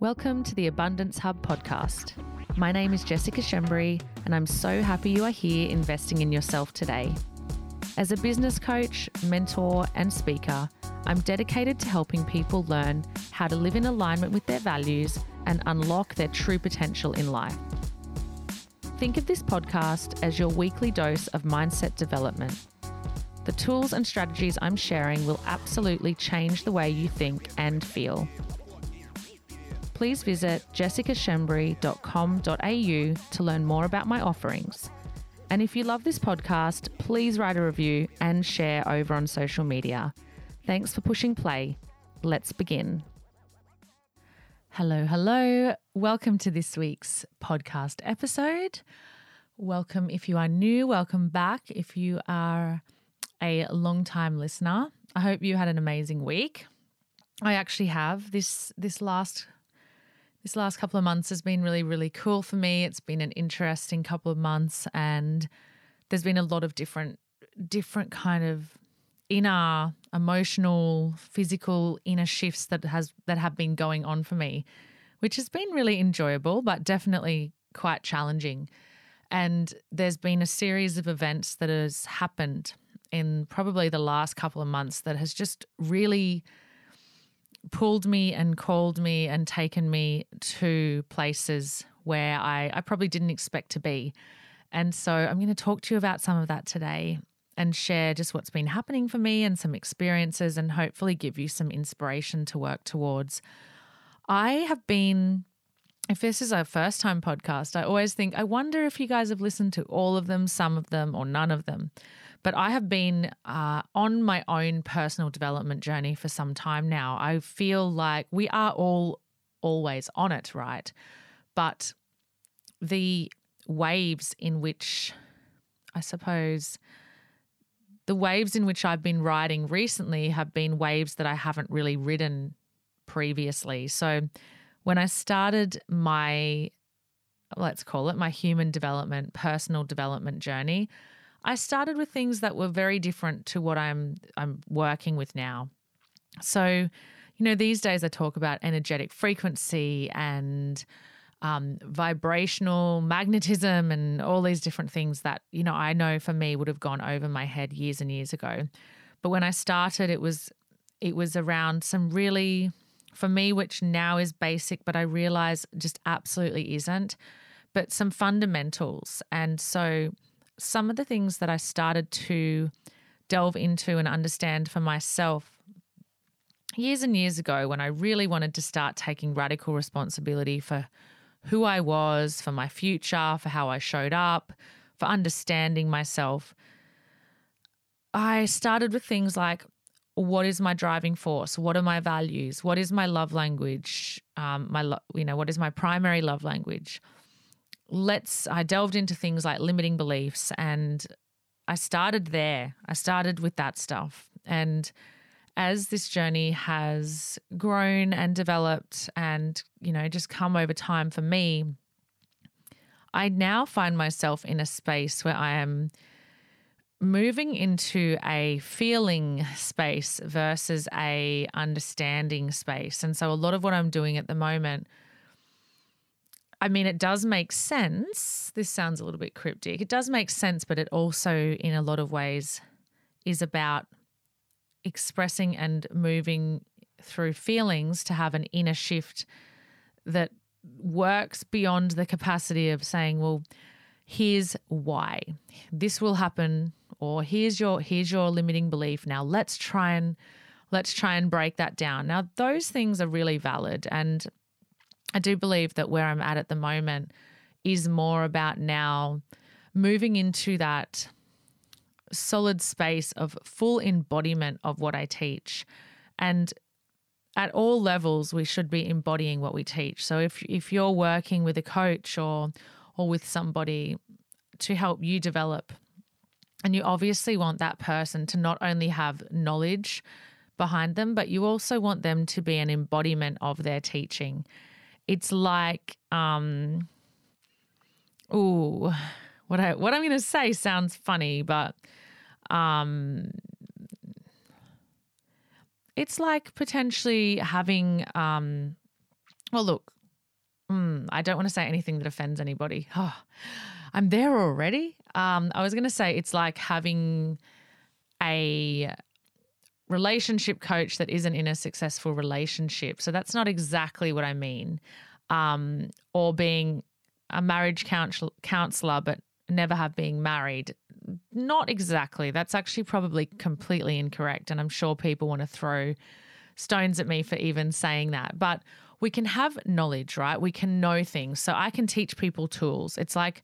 Welcome to the Abundance Hub podcast. My name is Jessica Schembri, and I'm so happy you are here investing in yourself today. As a business coach, mentor, and speaker, I'm dedicated to helping people learn how to live in alignment with their values and unlock their true potential in life. Think of this podcast as your weekly dose of mindset development. The tools and strategies I'm sharing will absolutely change the way you think and feel please visit jessicaschembri.com.au to learn more about my offerings. And if you love this podcast, please write a review and share over on social media. Thanks for pushing play. Let's begin. Hello, hello. Welcome to this week's podcast episode. Welcome if you are new, welcome back if you are a long time listener. I hope you had an amazing week. I actually have this this last this last couple of months has been really, really cool for me. It's been an interesting couple of months, and there's been a lot of different, different kind of inner, emotional, physical inner shifts that has that have been going on for me, which has been really enjoyable, but definitely quite challenging. And there's been a series of events that has happened in probably the last couple of months that has just really pulled me and called me and taken me to places where I, I probably didn't expect to be. And so I'm going to talk to you about some of that today and share just what's been happening for me and some experiences and hopefully give you some inspiration to work towards. I have been, if this is our first time podcast, I always think, I wonder if you guys have listened to all of them, some of them, or none of them. But I have been uh, on my own personal development journey for some time now. I feel like we are all always on it, right? But the waves in which I suppose the waves in which I've been riding recently have been waves that I haven't really ridden previously. So when I started my, let's call it my human development, personal development journey, I started with things that were very different to what I'm I'm working with now. So, you know, these days I talk about energetic frequency and um, vibrational magnetism and all these different things that you know I know for me would have gone over my head years and years ago. But when I started, it was it was around some really for me, which now is basic, but I realize just absolutely isn't. But some fundamentals, and so some of the things that I started to delve into and understand for myself years and years ago when I really wanted to start taking radical responsibility for who I was, for my future, for how I showed up, for understanding myself. I started with things like what is my driving force? What are my values? What is my love language? Um, my, you know, what is my primary love language? Let's I delved into things like limiting beliefs and I started there. I started with that stuff. And as this journey has grown and developed and, you know, just come over time for me, I now find myself in a space where I am moving into a feeling space versus a understanding space. And so a lot of what I'm doing at the moment I mean, it does make sense. This sounds a little bit cryptic. It does make sense, but it also, in a lot of ways, is about expressing and moving through feelings to have an inner shift that works beyond the capacity of saying, well, here's why this will happen or here's your here's your limiting belief now let's try and let's try and break that down now those things are really valid and I do believe that where I'm at at the moment is more about now moving into that solid space of full embodiment of what I teach. And at all levels, we should be embodying what we teach. So if if you're working with a coach or or with somebody to help you develop, and you obviously want that person to not only have knowledge behind them, but you also want them to be an embodiment of their teaching. It's like, um, ooh, what I what I'm to say sounds funny, but um, it's like potentially having um, well, look, mm, I don't want to say anything that offends anybody. Oh, I'm there already. Um, I was to say it's like having a relationship coach that isn't in a successful relationship. So that's not exactly what I mean. Um, or being a marriage counsel- counselor, but never have been married. Not exactly. That's actually probably completely incorrect. And I'm sure people want to throw stones at me for even saying that. But we can have knowledge, right? We can know things. So I can teach people tools. It's like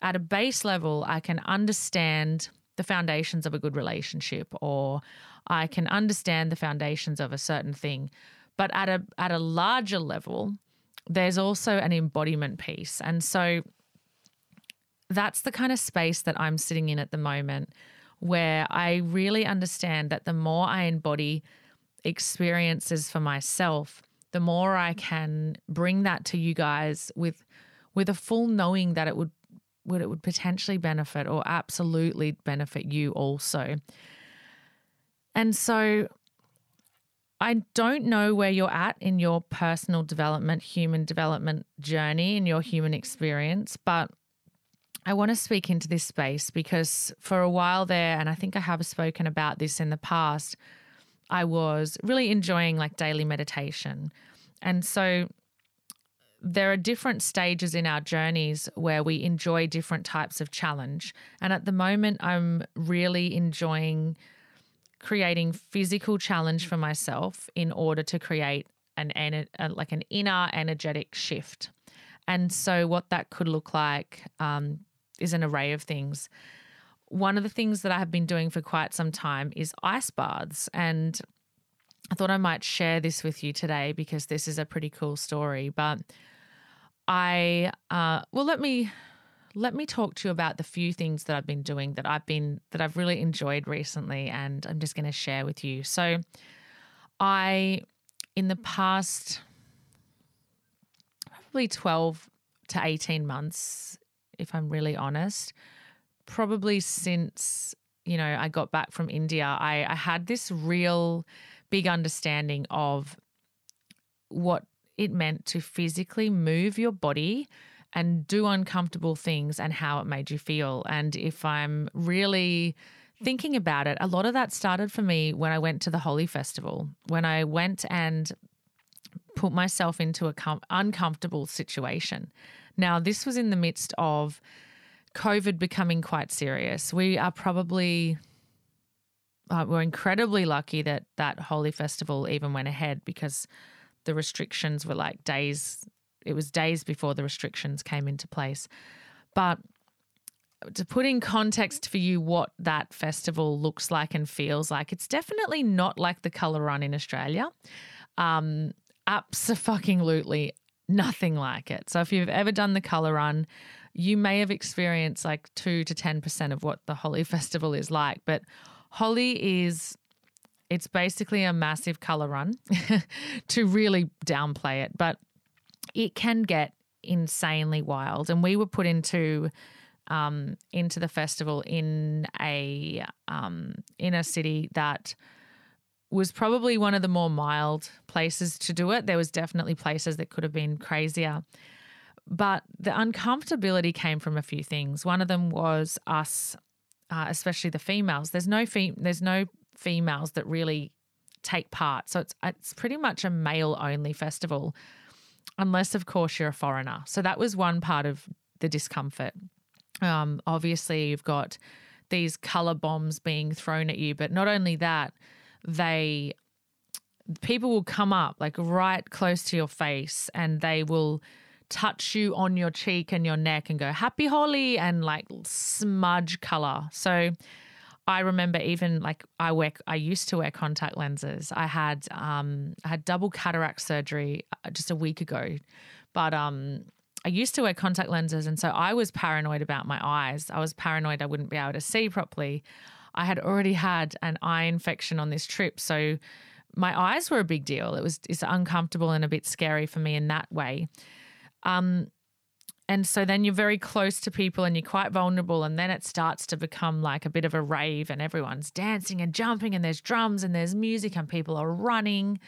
at a base level, I can understand the foundations of a good relationship or I can understand the foundations of a certain thing. But at a at a larger level, there's also an embodiment piece. And so that's the kind of space that I'm sitting in at the moment where I really understand that the more I embody experiences for myself, the more I can bring that to you guys with with a full knowing that it would would it would potentially benefit or absolutely benefit you also. And so I don't know where you're at in your personal development, human development journey, in your human experience, but I want to speak into this space because for a while there, and I think I have spoken about this in the past, I was really enjoying like daily meditation. And so there are different stages in our journeys where we enjoy different types of challenge. And at the moment, I'm really enjoying creating physical challenge for myself in order to create an, an like an inner energetic shift. And so, what that could look like um, is an array of things. One of the things that I have been doing for quite some time is ice baths. And I thought I might share this with you today because this is a pretty cool story. But I, uh, well, let me let me talk to you about the few things that I've been doing that I've been that I've really enjoyed recently and I'm just going to share with you. So I in the past probably 12 to 18 months if I'm really honest, probably since you know I got back from India, I, I had this real big understanding of what it meant to physically move your body and do uncomfortable things and how it made you feel. And if I'm really thinking about it, a lot of that started for me when I went to the Holi Festival, when I went and put myself into a com- uncomfortable situation. Now, this was in the midst of COVID becoming quite serious. We are probably uh, we're incredibly lucky that that Holi Festival even went ahead because the restrictions were like days it was days before the restrictions came into place. But to put in context for you what that festival looks like and feels like, it's definitely not like the Colour Run in Australia. Um, absolutely nothing like it. So if you've ever done the Colour Run, you may have experienced like two to ten percent of what the Holi Festival is like. But Holi is it's basically a massive colour run to really downplay it. But it can get insanely wild. And we were put into um, into the festival in a um, in a city that was probably one of the more mild places to do it. There was definitely places that could have been crazier. But the uncomfortability came from a few things. One of them was us, uh, especially the females. There's no fem- there's no females that really take part. So it's it's pretty much a male only festival unless, of course, you're a foreigner. So that was one part of the discomfort. Um, obviously, you've got these color bombs being thrown at you, but not only that, they people will come up like right close to your face and they will touch you on your cheek and your neck and go happy Holi and like smudge color. So I remember even like I wear I used to wear contact lenses. I had um I had double cataract surgery uh, just a week ago. But um I used to wear contact lenses and so I was paranoid about my eyes. I was paranoid I wouldn't be able to see properly. I had already had an eye infection on this trip, so my eyes were a big deal. It was it's uncomfortable and a bit scary for me in that way. Um and so then you're very close to people and you're quite vulnerable. And then it starts to become like a bit of a rave and everyone's dancing and jumping and there's drums and there's music and people are running.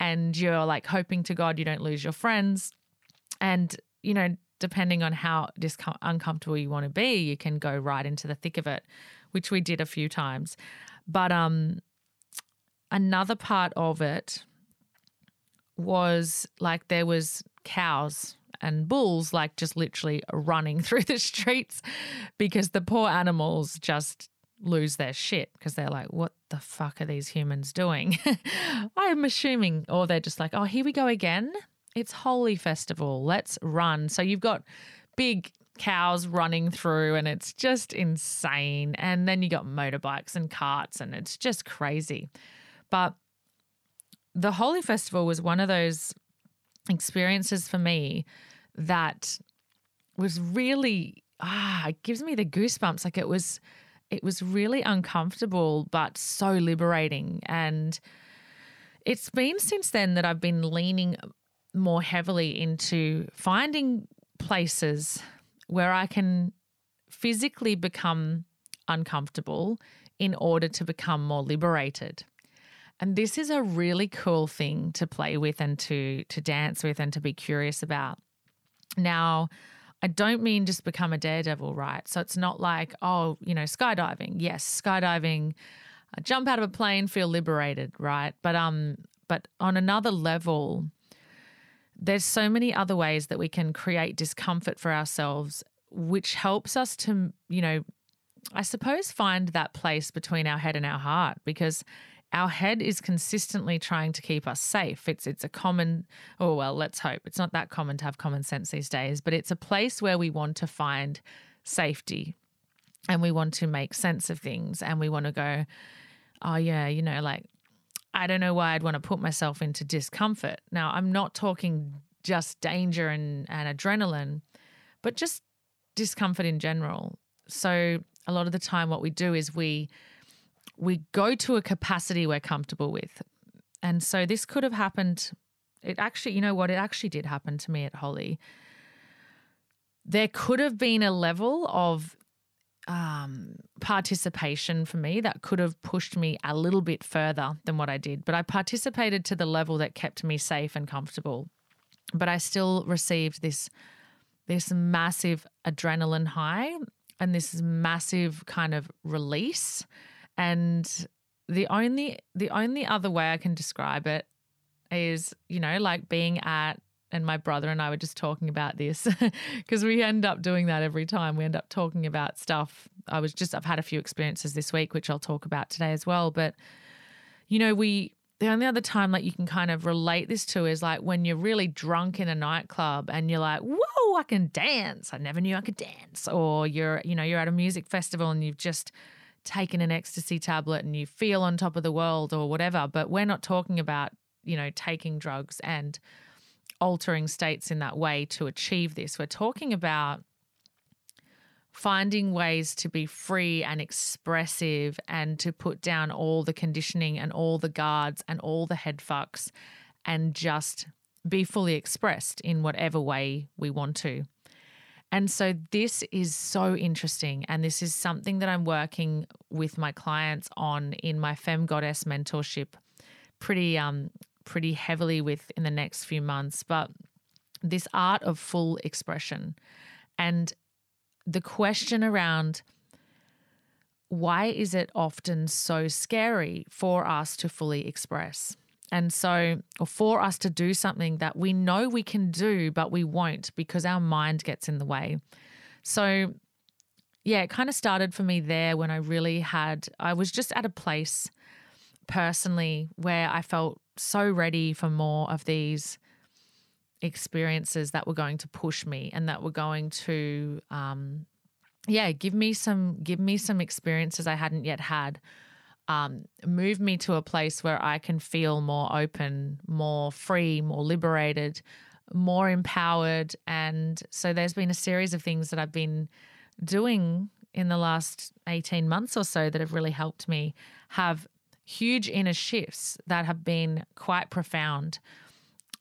and you're like hoping to God you don't lose your friends. And, you know, depending on how discom- uncomfortable you want to be, you can go right into the thick of it, which we did a few times. But um, another part of it was like there was cows and bulls like just literally running through the streets because the poor animals just lose their shit because they're like, what the fuck are these humans doing? I'm assuming, or they're just like, oh, here we go again. It's Holi Festival. Let's run. So you've got big cows running through and it's just insane. And then you got motorbikes and carts and it's just crazy. But the Holi Festival was one of those experiences for me that was really ah, it gives me the goosebumps. Like it was it was really uncomfortable but so liberating and it's been since then that I've been leaning more heavily into finding places where I can physically become uncomfortable in order to become more liberated. And this is a really cool thing to play with and to to dance with and to be curious about. Now, I don't mean just become a daredevil, right? So it's not like, oh, you know, skydiving. Yes, skydiving, I jump out of a plane, feel liberated, right? But um but on another level, there's so many other ways that we can create discomfort for ourselves which helps us to, you know, I suppose find that place between our head and our heart because our head is consistently trying to keep us safe. It's it's a common, oh well, let's hope it's not that common to have common sense these days, but it's a place where we want to find safety, and we want to make sense of things, and we want to go, oh yeah, you know, like I don't know why I'd want to put myself into discomfort. Now I'm not talking just danger and, and adrenaline, but just discomfort in general. So a lot of the time, what we do is we we go to a capacity we're comfortable with. And so this could have happened. It actually, you know what? It actually did happen to me at Holi. There could have been a level of um, participation for me that could have pushed me a little bit further than what I did. But I participated to the level that kept me safe and comfortable. But I still received this this massive adrenaline high and this massive kind of release and the only the only other way I can describe it is, you know, like being at and my brother and I were just talking about this because we end up doing that every time. We end up talking about stuff. I was just I've had a few experiences this week which I'll talk about today as well, but you know, we the only other time like you can kind of relate this to is like when you're really drunk in a nightclub and you're like, "Whoa, I can dance. I never knew I could dance." Or you're, you know, you're at a music festival and you've just taken an ecstasy tablet and you feel on top of the world or whatever. But we're not talking about, you know, taking drugs and altering states in that way to achieve this. We're talking about finding ways to be free and expressive and to put down all the conditioning and all the guards and all the head fucks and just be fully expressed in whatever way we want to. And so this is so interesting. And this is something that I'm working with my clients on in my Femme Goddess mentorship pretty um pretty heavily with in the next few months. But this art of full expression and the question around why is it often so scary for us to fully express? And so, or for us to do something that we know we can do, but we won't because our mind gets in the way. So, yeah, it kind of started for me there when I really had, I was just at a place personally where I felt so ready for more of these experiences that were going to push me and that were going to, um, yeah, give me some, give me some experiences I hadn't yet had um, move me to a place where I can feel more open, more free, more liberated, more empowered. And so there's been a series of things that I've been doing in the last 18 months or so that have really helped me have huge inner shifts that have been quite profound.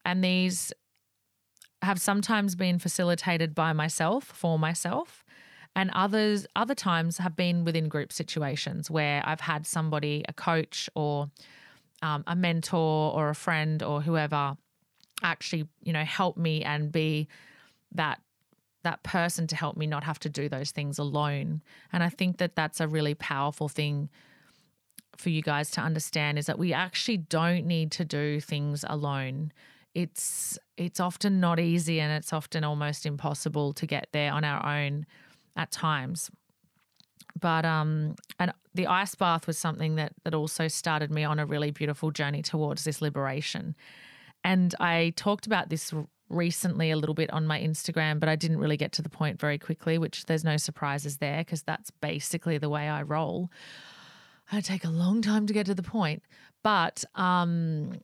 And these have sometimes been facilitated by myself, for myself, and others other times have been within group situations where I've had somebody, a coach or um, a mentor or a friend or whoever actually, you know, help me and be that that person to help me not have to do those things alone. And I think that that's a really powerful thing for you guys to understand is that we actually don't need to do things alone. It's it's often not easy and it's often almost impossible to get there on our own at times. But um and the ice bath was something that that also started me on a really beautiful journey towards this liberation. And I talked about this recently a little bit on my Instagram, but I didn't really get to the point very quickly, which there's no surprises there because that's basically the way I roll. I take a long time to get to the point. But um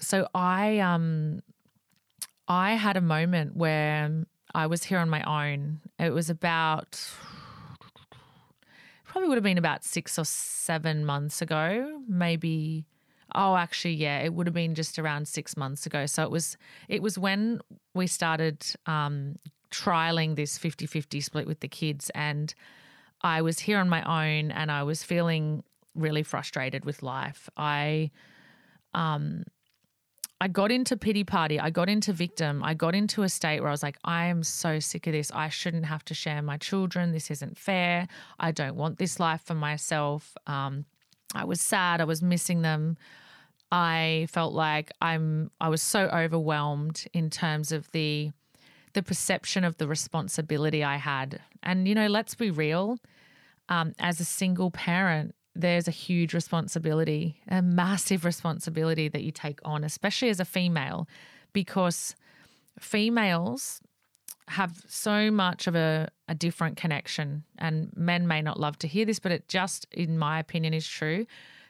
so I um I had a moment where I was here on my own. It was about probably would have been about 6 or 7 months ago, maybe Oh, actually, yeah, it would have been just around six months ago. So it was it was when we started um, trialing this 50-50 split with the kids and I was here on my own and I was feeling really frustrated with life. I um I got into pity party. I got into victim. I got into a state where I was like, I am so sick of this. I shouldn't have to share my children. This isn't fair. I don't want this life for myself. Um, I was sad. I was missing them. I felt like I'm I was so overwhelmed in terms of the the perception of the responsibility I had. And you know, let's be real. Um, as a single parent, there's a huge responsibility, a massive responsibility that you take on, especially as a female, because females have so much of a, a different connection. And men may not love to hear this, but it just, in my opinion, is true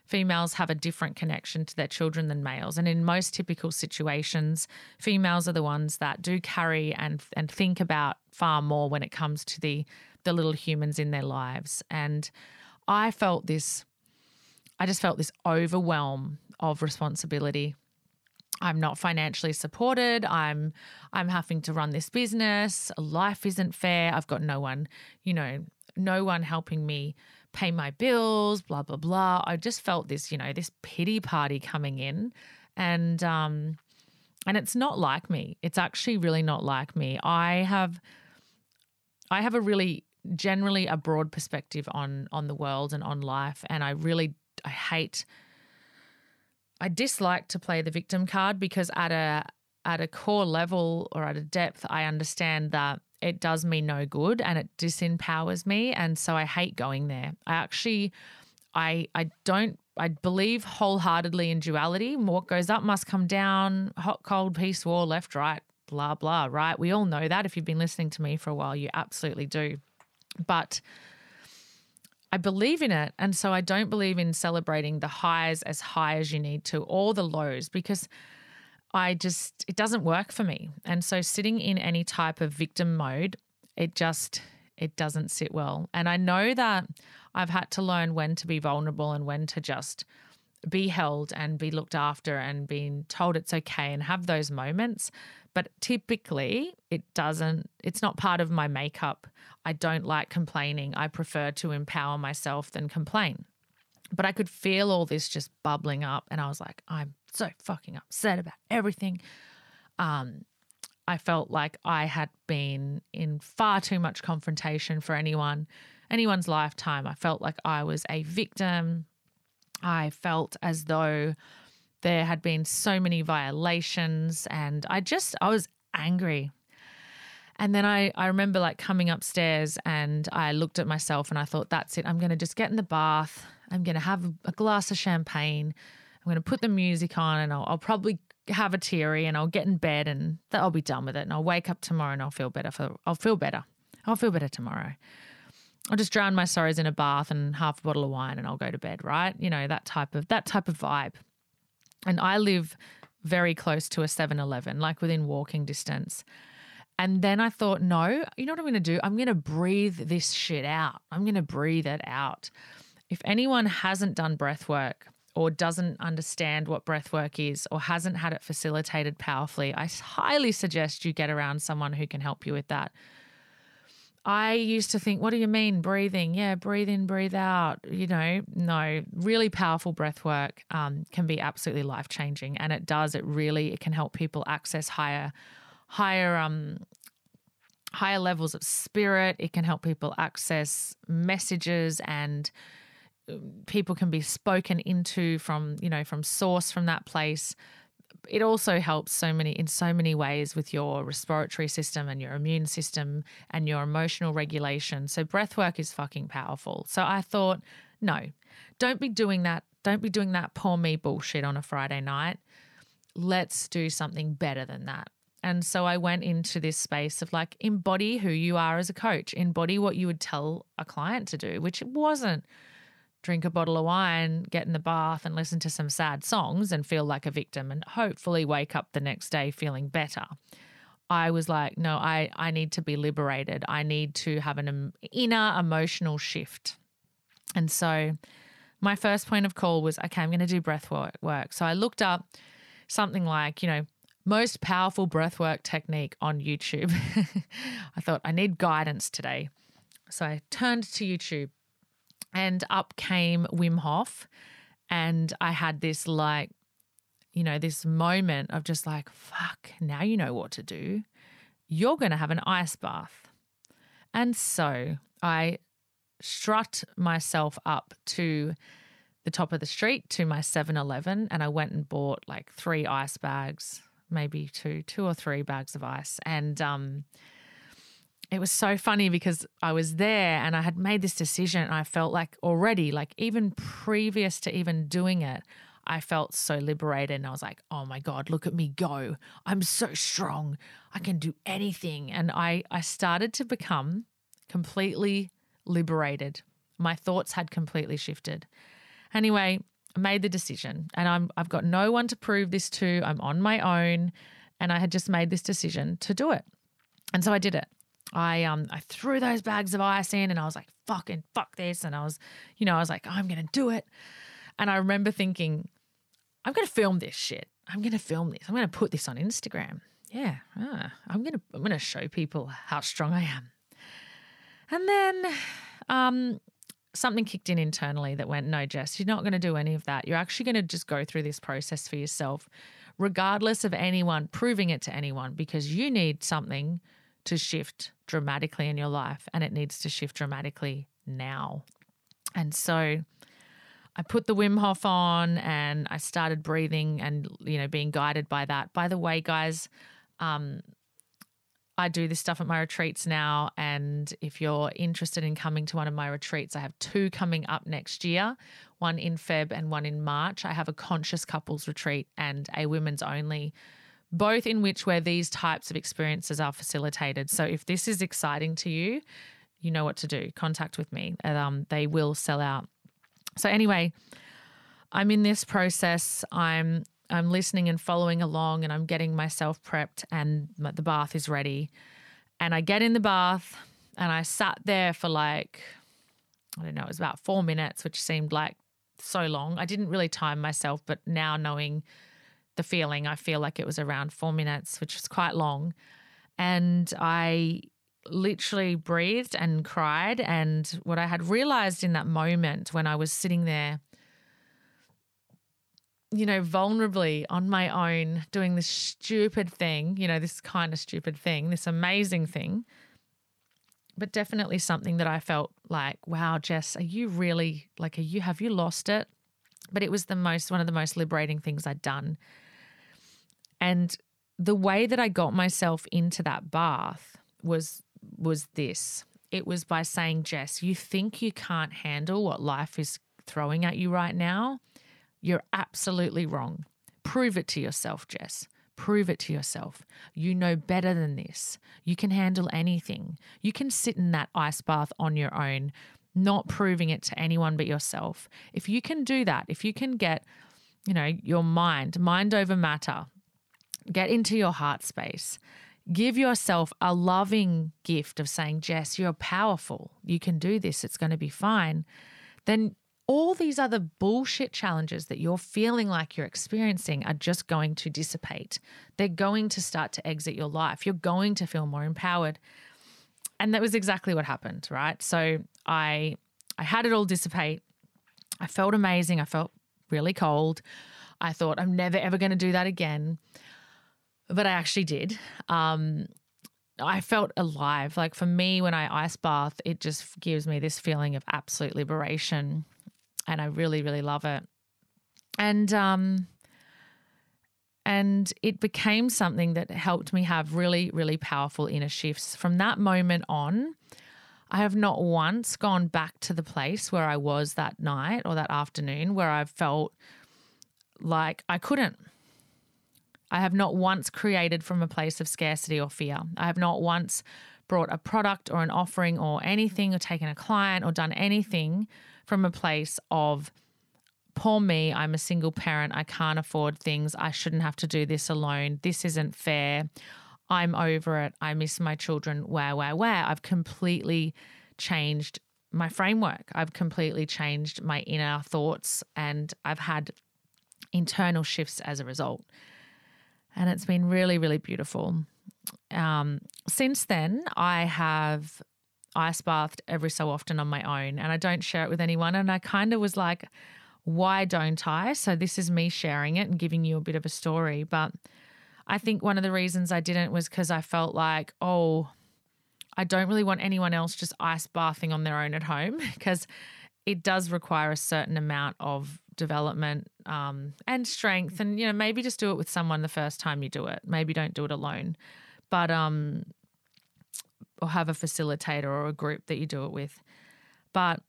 females have a different connection to their children than males. And in most typical situations, females are the ones that do carry and and think about far more when it comes to the the little humans in their lives. And I felt this I just felt this overwhelm of responsibility. I'm not financially supported. I'm I'm having to run this business. Life isn't fair. I've got no one, you know, no one helping me pay my bills, blah, blah, blah. I just felt this, you know, this pity party coming in. And, um, and it's not like me. It's actually really not like me. I have, I have a really generally a broad perspective on on the world and on life, and I really I hate. I dislike to play the victim card because at a at a core level or at a depth, I understand that it does me no good and it disempowers me. And so I hate going there. I actually, I, I don't, I believe wholeheartedly in duality. What goes up must come down, hot, cold, peace, war, left, right, blah, blah, right? We all know that. If you've been listening to me for a while, you absolutely do. But I believe in it. And so I don't believe in celebrating the highs as high as you need to or the lows because I just, it doesn't work for me. And so sitting in any type of victim mode, it just, it doesn't sit well. And I know that I've had to learn when to be vulnerable and when to just be held and be looked after and being told it's okay and have those moments. But typically, it doesn't, it's not part of my makeup. I don't like complaining. I prefer to empower myself than complain. But I could feel all this just bubbling up. And I was like, I'm so fucking upset about everything. Um, I felt like I had been in far too much confrontation for anyone, anyone's lifetime. I felt like I was a victim. I felt as though there had been so many violations, and I just, I was angry. And then I, I remember like coming upstairs and I looked at myself and I thought, that's it. I'm going to just get in the bath. I'm going to have a glass of champagne. I'm going to put the music on and I'll, I'll probably have a teary and I'll get in bed and I'll be done with it. And I'll wake up tomorrow and I'll feel better. For, I'll feel better. I'll feel better tomorrow. I'll just drown my sorrows in a bath and half a bottle of wine and I'll go to bed, right? You know, that type of that type of vibe. And I live very close to a 7-Eleven, like within walking distance. And then I thought, no, you know what I'm going to do? I'm going to breathe this shit out. I'm going to breathe it out. If anyone hasn't done breath work, or doesn't understand what breath work is or hasn't had it facilitated powerfully, I highly suggest you get around someone who can help you with that. I used to think, what do you mean breathing? Yeah, breathe in, breathe out. You know, no, really powerful breath work um, can be absolutely life changing, and it does. It really it can help people access higher, higher um, higher levels of spirit. It can help people access messages and um, people can be spoken into from you know from source from that place it also helps so many in so many ways with your respiratory system and your immune system and your emotional regulation. So breath work is fucking powerful. So I thought, no, don't be doing that. Don't be doing that poor me bullshit on a Friday night. Let's do something better than that. And so I went into this space of like embody who you are as a coach, embody what you would tell a client to do, which it wasn't drink a bottle of wine, get in the bath, and listen to some sad songs and feel like a victim and hopefully wake up the next day feeling better. I was like, no, I, I need to be liberated. I need to have an inner emotional shift. And so my first point of call was, okay, I'm going to do breath work. So I looked up something like, you know, most powerful breath work technique on YouTube. I thought I need guidance today. So I turned to YouTube and up came Wim Hof. And I had this like, you know, this moment of just like, fuck, now you know what to do. You're going to have an ice bath. And so I strut myself up to the top of the street to my 7 Eleven and I went and bought like three ice bags, maybe two, two or three bags of ice. And, um, it was so funny because I was there and I had made this decision and I felt like already, like even previous to even doing it, I felt so liberated and I was like, oh my God, look at me go. I'm so strong. I can do anything. And I, I started to become completely liberated. My thoughts had completely shifted. Anyway, I made the decision and I'm I've got no one to prove this to. I'm on my own and I had just made this decision to do it. And so I did it. I um I threw those bags of ice in and I was like, fucking fuck this. And I was, you know, I was like, I'm gonna do it. And I remember thinking, I'm gonna film this shit. I'm gonna film this. I'm gonna put this on Instagram. Yeah, ah, I'm gonna I'm gonna show people how strong I am. And then um something kicked in internally that went, no, Jess, you're not to do any of that. You're actually to just go through this process for yourself, regardless of anyone proving it to anyone, because you need something to shift dramatically in your life and it needs to shift dramatically now. And so I put the Wim Hof on and I started breathing and, you know, being guided by that. By the way, guys, um, I do this stuff at my retreats now. And if you're interested in coming to one of my retreats, I have two coming up next year one in Feb and one in March. I have a conscious couples retreat and a women's only both in which where these types of experiences are facilitated. So if this is exciting to you, you know what to do. Contact with me. Um, they will sell out. So anyway, I'm in this process. I'm I'm listening and following along, and I'm getting myself prepped, and the bath is ready. And I get in the bath, and I sat there for like I don't know, it was about four minutes, which seemed like so long. I didn't really time myself, but now knowing the feeling. I feel like it was around four minutes, which was quite long. And I literally breathed and cried. And what I had realized in that moment when I was sitting there, you know, vulnerably on my own, doing this stupid thing, you know, this kind of stupid thing, this amazing thing, but definitely something that I felt like, wow, Jess, are you really like, are you, have you lost it? But it was the most, one of the most liberating things I'd done and the way that I got myself into that bath was was this. It was by saying, Jess, you think you can't handle what life is throwing at you right now? You're absolutely wrong. Prove it to yourself, Jess. Prove it to yourself. You know better than this. You can handle anything. You can sit in that ice bath on your own, not proving it to anyone but yourself. If you can do that, if you can get, you know, your mind, mind over matter, get into your heart space. Give yourself a loving gift of saying, Jess, you're powerful. You can do this. It's going to be fine. Then all these other bullshit challenges that you're feeling like you're experiencing are just going to dissipate. They're going to start to exit your life. You're going to feel more empowered. and that was exactly what happened, right? So I I had it all dissipate. I felt amazing. I felt really cold. I thought I'm never ever going to do that again. But I actually did. Um, I felt alive. Like for me, when I ice bath, it just gives me this feeling of absolute liberation. And I really, really love it. And um and it became something that helped me have really, really powerful inner shifts. From that moment on, I have not once gone back to the place where I was that night or that afternoon where I felt like I couldn't. I have not once created from a place of scarcity or fear. I have not once brought a product or an offering or anything or taken a client or done anything from a place of poor me, I'm a single parent, I can't afford things, I shouldn't have to do this alone, this isn't fair, I'm over it, I miss my children, where, where, where. I've completely changed my framework. I've completely changed my inner thoughts and I've had internal shifts as a result and it's been really, really beautiful. Um, since then, I have ice bathed every so often on my own, and I don't share it with anyone. And I kind of was like, why don't I? So this is me sharing it and giving you a bit of a story. But I think one of the reasons I didn't was because I felt like, oh, I don't really want anyone else just ice bathing on their own at home because it does require a certain amount of development um, and strength. And you know maybe just do it with someone the first time you do it. Maybe don't do it alone. But um or have a facilitator or a group that you do it with. But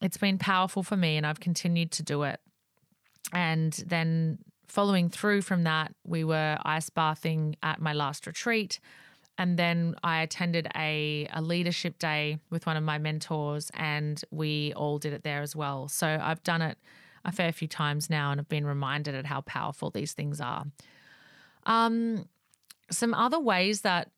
it's been powerful for me and I've continued to do it. And then following through from that we were ice bathing at my last retreat. And then I attended a, a leadership day with one of my mentors, and we all did it there as well. So I've done it a fair few times now and have been reminded at how powerful these things are. Um, some other ways that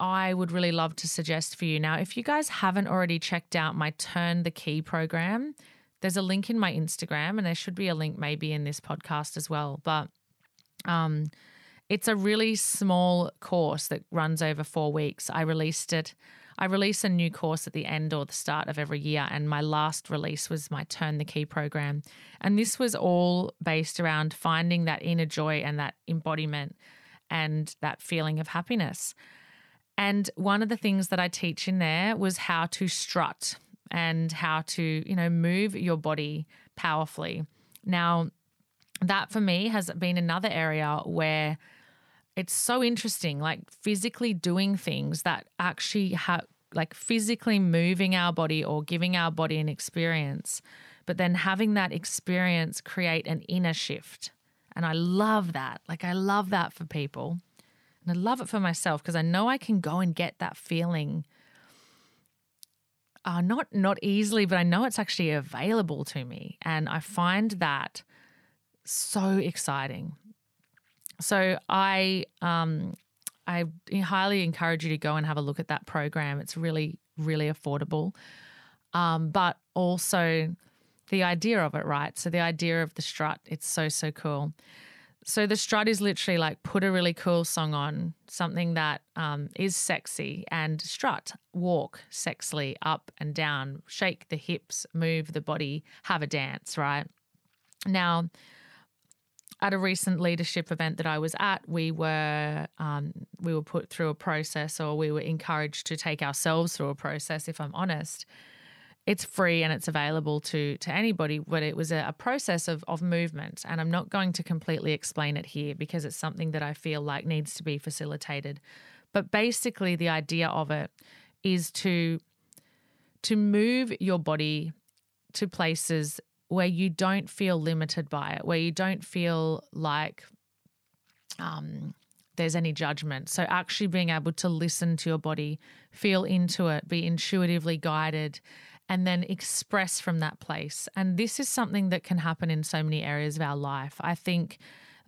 I would really love to suggest for you now, if you guys haven't already checked out my Turn the Key program, there's a link in my Instagram, and there should be a link maybe in this podcast as well. But um, it's a really small course that runs over four weeks. I released it I release a new course at the end or the start of every year, and my last release was my Turn the Key program. And this was all based around finding that inner joy and that embodiment and that feeling of happiness. And one of the things that I teach in there was how to strut and how to, you know, move your body powerfully. Now, that for me has been another area where it's so interesting, like physically doing things that actually have, like physically moving our body or giving our body an experience, but then having that experience create an inner shift. And I love that. Like, I love that for people. And I love it for myself because I know I can go and get that feeling. Uh, not not easily, but I know it's actually available to me, and I find that so exciting. So I um, I highly encourage you to go and have a look at that program. It's really really affordable, um, but also the idea of it, right? So the idea of the strut, it's so so cool. So the strut is literally like put a really cool song on, something that um, is sexy, and strut, walk sexily up and down, shake the hips, move the body, have a dance, right? Now, at a recent leadership event that I was at, we were um, we were put through a process, or we were encouraged to take ourselves through a process. If I'm honest, it's free and it's available to to anybody, but it was a, a process of of movement, and I'm not going to completely explain it here because it's something that I feel like needs to be facilitated. But basically, the idea of it is to to move your body to places where you don't feel limited by it, where you don't feel like um, there's any judgment. So, actually being able to listen to your body, feel into it, be intuitively guided, and then express from that place. And this is something that can happen in so many areas of our life. I think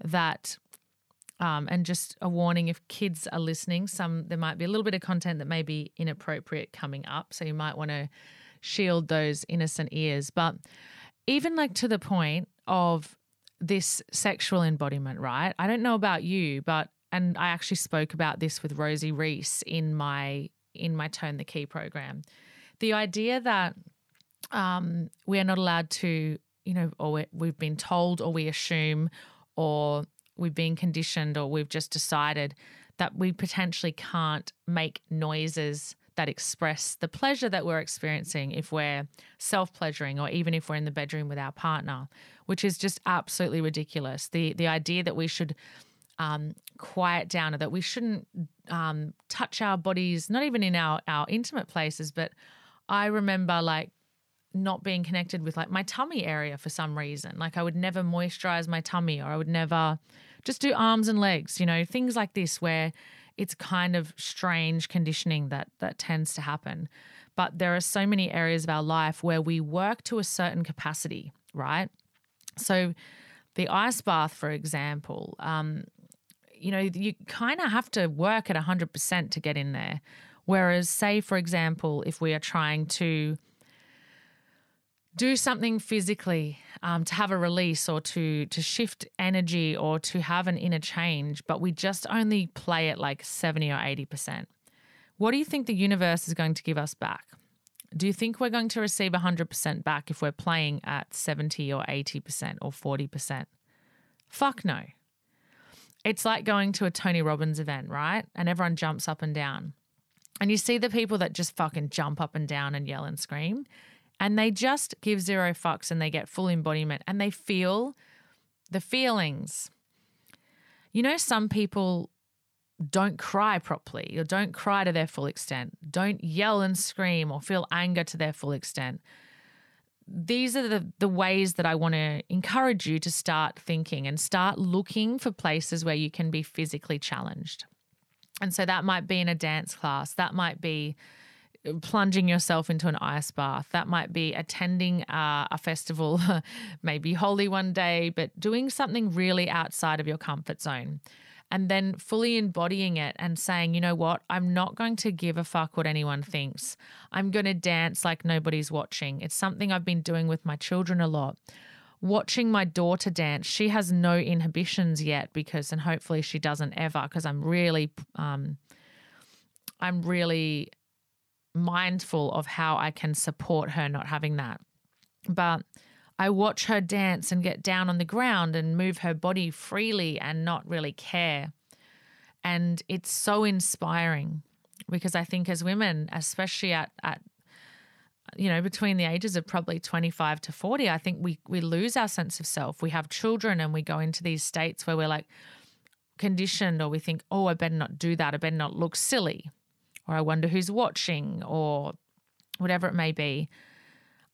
that. Um, and just a warning if kids are listening, some there might be a little bit of content that may be inappropriate coming up. So you might want to shield those innocent ears. But even like to the point of this sexual embodiment, right? I don't know about you, but and I actually spoke about this with Rosie Reese in my in my Turn the Key program. The idea that um, we are not allowed to, you know, or we've been told, or we assume, or we've been conditioned, or we've just decided that we potentially can't make noises that express the pleasure that we're experiencing if we're self pleasuring or even if we're in the bedroom with our partner, which is just absolutely ridiculous. The the idea that we should um, quiet down or that we shouldn't um, touch our bodies, not even in our, our intimate places, but I remember like not being connected with like my tummy area for some reason. Like I would never moisturize my tummy or I would never just do arms and legs, you know, things like this where it's kind of strange conditioning that that tends to happen. But there are so many areas of our life where we work to a certain capacity, right? So the ice bath, for example, um, you know, you kind of have to work at 100% to get in there. Whereas, say, for example, if we are trying to do something physically um, to have a release or to to shift energy or to have an inner change, but we just only play at like 70 or 80%. What do you think the universe is going to give us back? Do you think we're going to receive 100% back if we're playing at 70 or 80% or 40%? Fuck no. It's like going to a Tony Robbins event, right? And everyone jumps up and down. And you see the people that just fucking jump up and down and yell and scream. And they just give zero fucks and they get full embodiment and they feel the feelings. You know, some people don't cry properly or don't cry to their full extent, don't yell and scream or feel anger to their full extent these are the, the ways that I want to encourage you to start thinking and start looking for places where you can be physically challenged. And so that might be in a dance class, that might be plunging yourself into an ice bath, that might be attending a, a festival, maybe Holi one day, but doing something really outside of your comfort zone and then fully embodying it and saying, you know what, I'm not going to give a fuck what anyone thinks. I'm going to dance like nobody's watching. It's something I've been doing with my children a lot. Watching my daughter dance, she has no inhibitions yet because, and hopefully she doesn't ever, because I'm really, um, I'm really mindful of how I can support her not having that. But I watch her dance and get down on the ground and move her body freely and not really care. And it's so inspiring because I think as women, especially at, at you know, between the ages of probably 25 to 40, I think we we lose our sense of self. We have children and we go into these states where we're like conditioned or we think, oh, I better not do that. I better not look silly. Or I wonder who's watching or whatever it may be.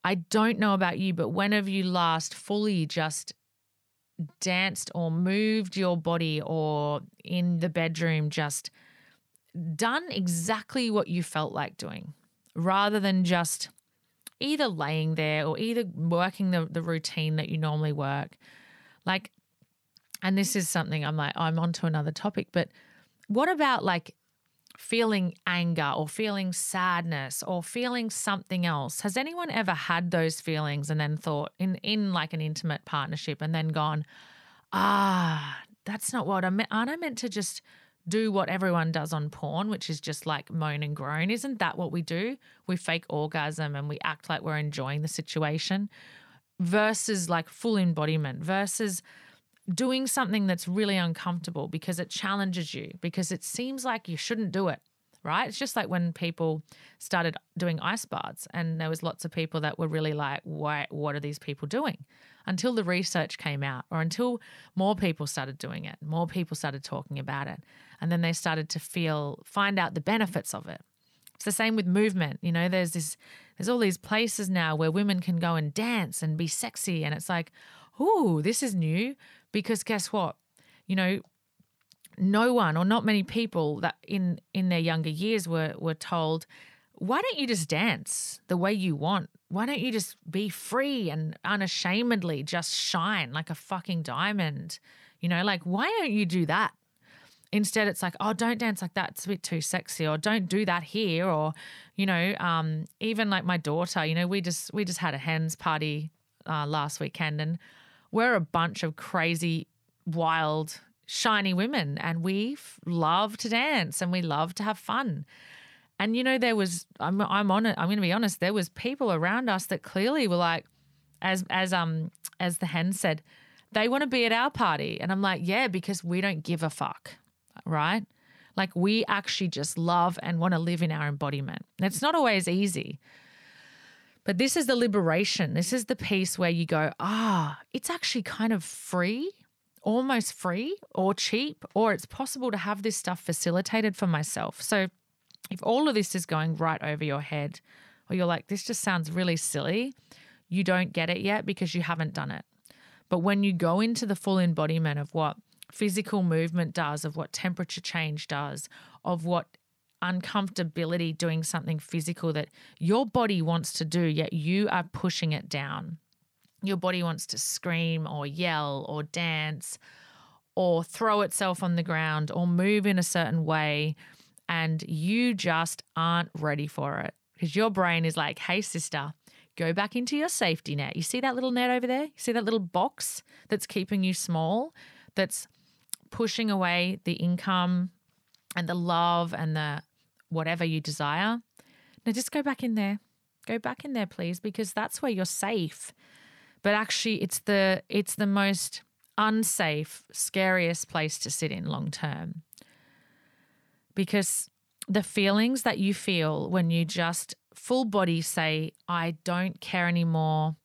I don't know about you, but when have you last fully just danced or moved your body or in the bedroom just done exactly what you felt like doing rather than just either laying there or either working the, the routine that you normally work? Like, and this is something I'm like, I'm on to another topic, but what about like feeling anger or feeling sadness or feeling something else. Has anyone ever had those feelings and then thought in in like an intimate partnership and then gone, ah, that's not what I meant. Aren't I meant to just do what everyone does on porn, which is just like moan and groan? Isn't that what we do? We fake orgasm and we act like we're enjoying the situation versus like full embodiment versus doing something that's really uncomfortable because it challenges you, because it seems like you shouldn't do it, right? It's just like when people started doing ice baths and there was lots of people that were really like, what, what are these people doing? Until the research came out or until more people started doing it, more people started talking about it. And then they started to feel, find out the benefits of it. It's the same with movement. You know, there's this, there's all these places now where women can go and dance and be sexy. And it's like, ooh, this is new. Because guess what? You know, no one or not many people that in in their younger years were were told, why don't you just dance the way you want? Why don't you just be free and unashamedly just shine like a fucking diamond? You know, like why don't you do that? Instead, it's like, oh, don't dance like that. It's a bit too sexy, or don't do that here, or, you know, um, even like my daughter. You know, we just we just had a hens party uh, last weekend, and we're a bunch of crazy, wild, shiny women, and we f- love to dance and we love to have fun. And you know, there was I'm I'm on it. I'm going to be honest. There was people around us that clearly were like, as as um as the hen said, they want to be at our party, and I'm like, yeah, because we don't give a fuck, right? Like we actually just love and want to live in our embodiment. It's not always easy. But this is the liberation. This is the piece where you go, ah, it's actually kind of free, almost free or cheap, or it's possible to have this stuff facilitated for myself. So if all of this is going right over your head, or you're like, this just sounds really silly, you don't get it yet because you haven't done it. But when you go into the full embodiment of what physical movement does, of what temperature change does, of what uncomfortability doing something physical that your body wants to do, yet you are pushing it down. Your body wants to scream or yell or dance or throw itself on the ground or move in a certain way, and you just aren't ready for it because your brain is like, hey, sister, go back into your safety net. You see that little net over there? You see that little box that's keeping you small, that's pushing away the income and the love and the whatever you desire. Now just go back in there. Go back in there, please, because that's where you're safe. But actually it's the it's the most unsafe, scariest place to sit in long term. Because the feelings that you feel when you just full body say, I don't care anymore.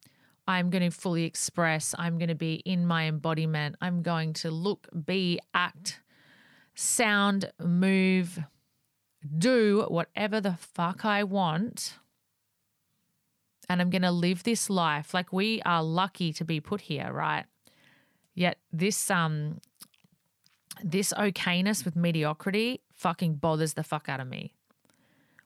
I'm going to fully express. I'm going to be in my embodiment. I'm going to look, be, act, sound, move, do whatever the fuck I want. And I'm going to live this life. Like we are lucky to be put here, right? Yet this um this okayness with mediocrity fucking bothers the fuck out of me.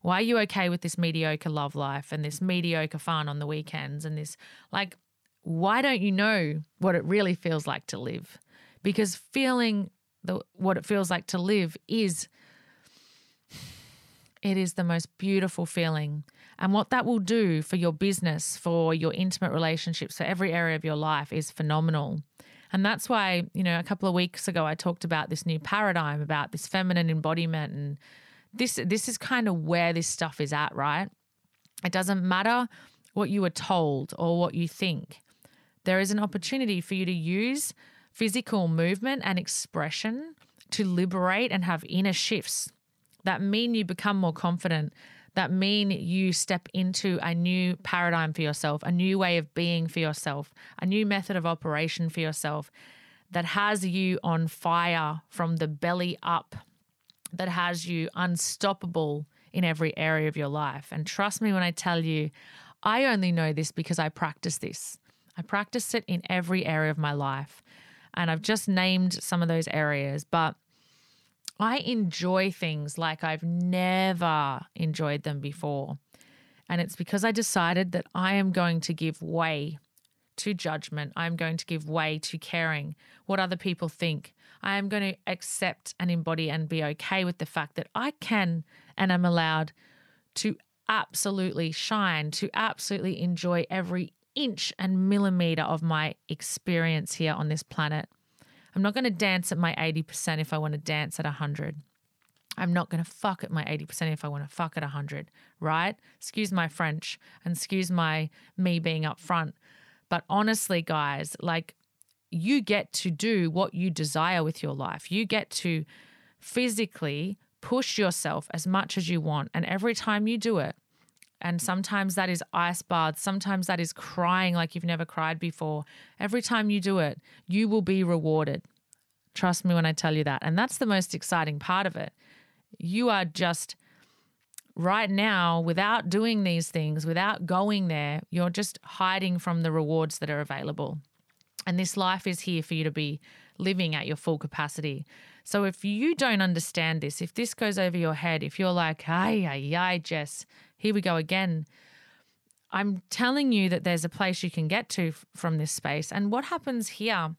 Why are you okay with this mediocre love life and this mediocre fun on the weekends and this like why don't you know what it really feels like to live? Because feeling the what it feels like to live is it is the most beautiful feeling. And what that will do for your business, for your intimate relationships, for every area of your life is phenomenal. And that's why, you know, a couple of weeks ago I talked about this new paradigm about this feminine embodiment and this this is kind of where this stuff is at, right? It doesn't matter what you were told or what you think. There is an opportunity for you to use physical movement and expression to liberate and have inner shifts that mean you become more confident, that mean you step into a new paradigm for yourself, a new way of being for yourself, a new method of operation for yourself that has you on fire from the belly up, that has you unstoppable in every area of your life. And trust me when I tell you, I only know this because I practice this. I practice it in every area of my life. And I've just named some of those areas, but I enjoy things like I've never enjoyed them before. And it's because I decided that I am going to give way to judgment. I'm going to give way to caring what other people think. I am going to accept and embody and be okay with the fact that I can and am allowed to absolutely shine, to absolutely enjoy every inch and millimeter of my experience here on this planet. I'm not going to dance at my 80% if I want to dance at 100. I'm not going to fuck at my 80% if I want to fuck at 100, right? Excuse my French and excuse my me being up front. But honestly, guys, like you get to do what you desire with your life. You get to physically push yourself as much as you want. And every time you do it, and sometimes that is ice baths. Sometimes that is crying like you've never cried before. Every time you do it, you will be rewarded. Trust me when I tell you that. And that's the most exciting part of it. You are just right now, without doing these things, without going there, you're just hiding from the rewards that are available. And this life is here for you to be living at your full capacity. So if you don't understand this, if this goes over your head, if you're like, ay, ay, ay, Jess, here we go again. I'm telling you that there's a place you can get to f- from this space. And what happens here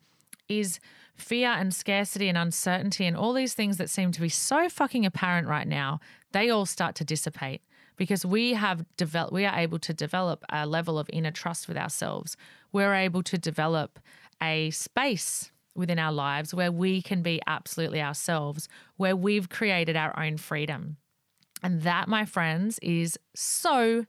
is fear and scarcity and uncertainty and all these things that seem to be so fucking apparent right now, they all start to dissipate because we have developed we are able to develop a level of inner trust with ourselves. We're able to develop a space within our lives where we can be absolutely ourselves, where we've created our own freedom. And that, my friends, is so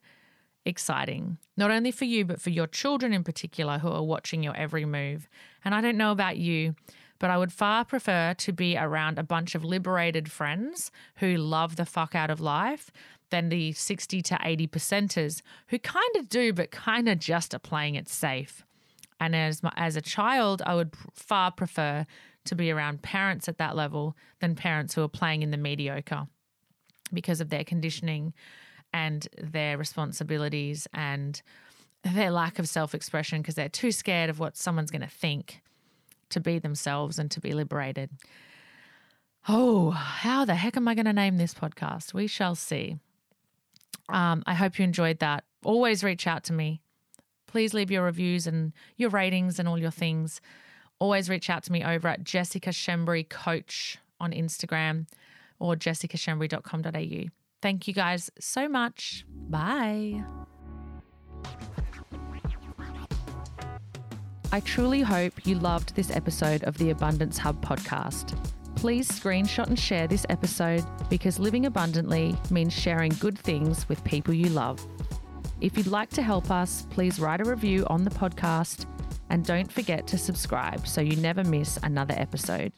exciting, not only for you, but for your children in particular who are watching your every move. And I don't know about you, but I would far prefer to be around a bunch of liberated friends who love the fuck out of life than the 60 to 80 percenters who kind of do, but kind of just are playing it safe. And as, my, as a child, I would far prefer to be around parents at that level than parents who are playing in the mediocre because of their conditioning and their responsibilities and their lack of self expression because they're too scared of what someone's going to think to be themselves and to be liberated. Oh, how the heck am I going to name this podcast? We shall see. Um, I hope you enjoyed that. Always reach out to me. Please leave your reviews and your ratings and all your things. Always reach out to me over at Jessica Schembri Coach on Instagram or jessicaschembri.com.au. Thank you guys so much. Bye. I truly hope you loved this episode of the Abundance Hub podcast. Please screenshot and share this episode because living abundantly means sharing good things with people you love. If you'd like to help us, please write a review on the podcast and don't forget to subscribe so you never miss another episode.